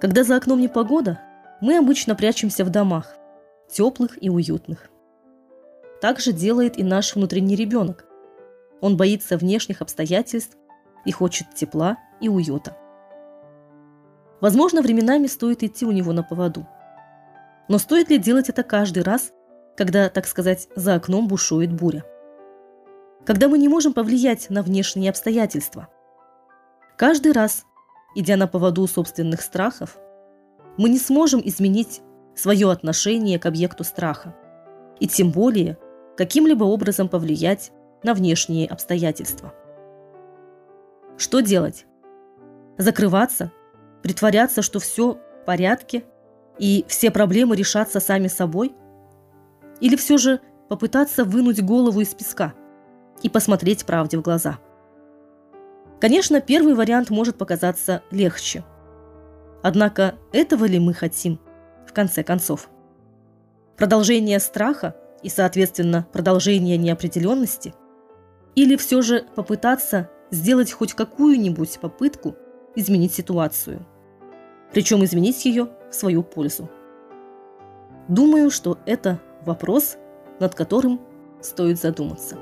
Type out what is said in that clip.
Когда за окном непогода, мы обычно прячемся в домах, теплых и уютных. Так же делает и наш внутренний ребенок. Он боится внешних обстоятельств и хочет тепла и уюта. Возможно, временами стоит идти у него на поводу. Но стоит ли делать это каждый раз, когда, так сказать, за окном бушует буря? Когда мы не можем повлиять на внешние обстоятельства? Каждый раз, идя на поводу собственных страхов, мы не сможем изменить свое отношение к объекту страха. И тем более каким-либо образом повлиять на внешние обстоятельства. Что делать? Закрываться? Притворяться, что все в порядке и все проблемы решатся сами собой? Или все же попытаться вынуть голову из песка и посмотреть правде в глаза? Конечно, первый вариант может показаться легче. Однако этого ли мы хотим в конце концов? Продолжение страха – и, соответственно, продолжение неопределенности? Или все же попытаться сделать хоть какую-нибудь попытку изменить ситуацию? Причем изменить ее в свою пользу. Думаю, что это вопрос, над которым стоит задуматься.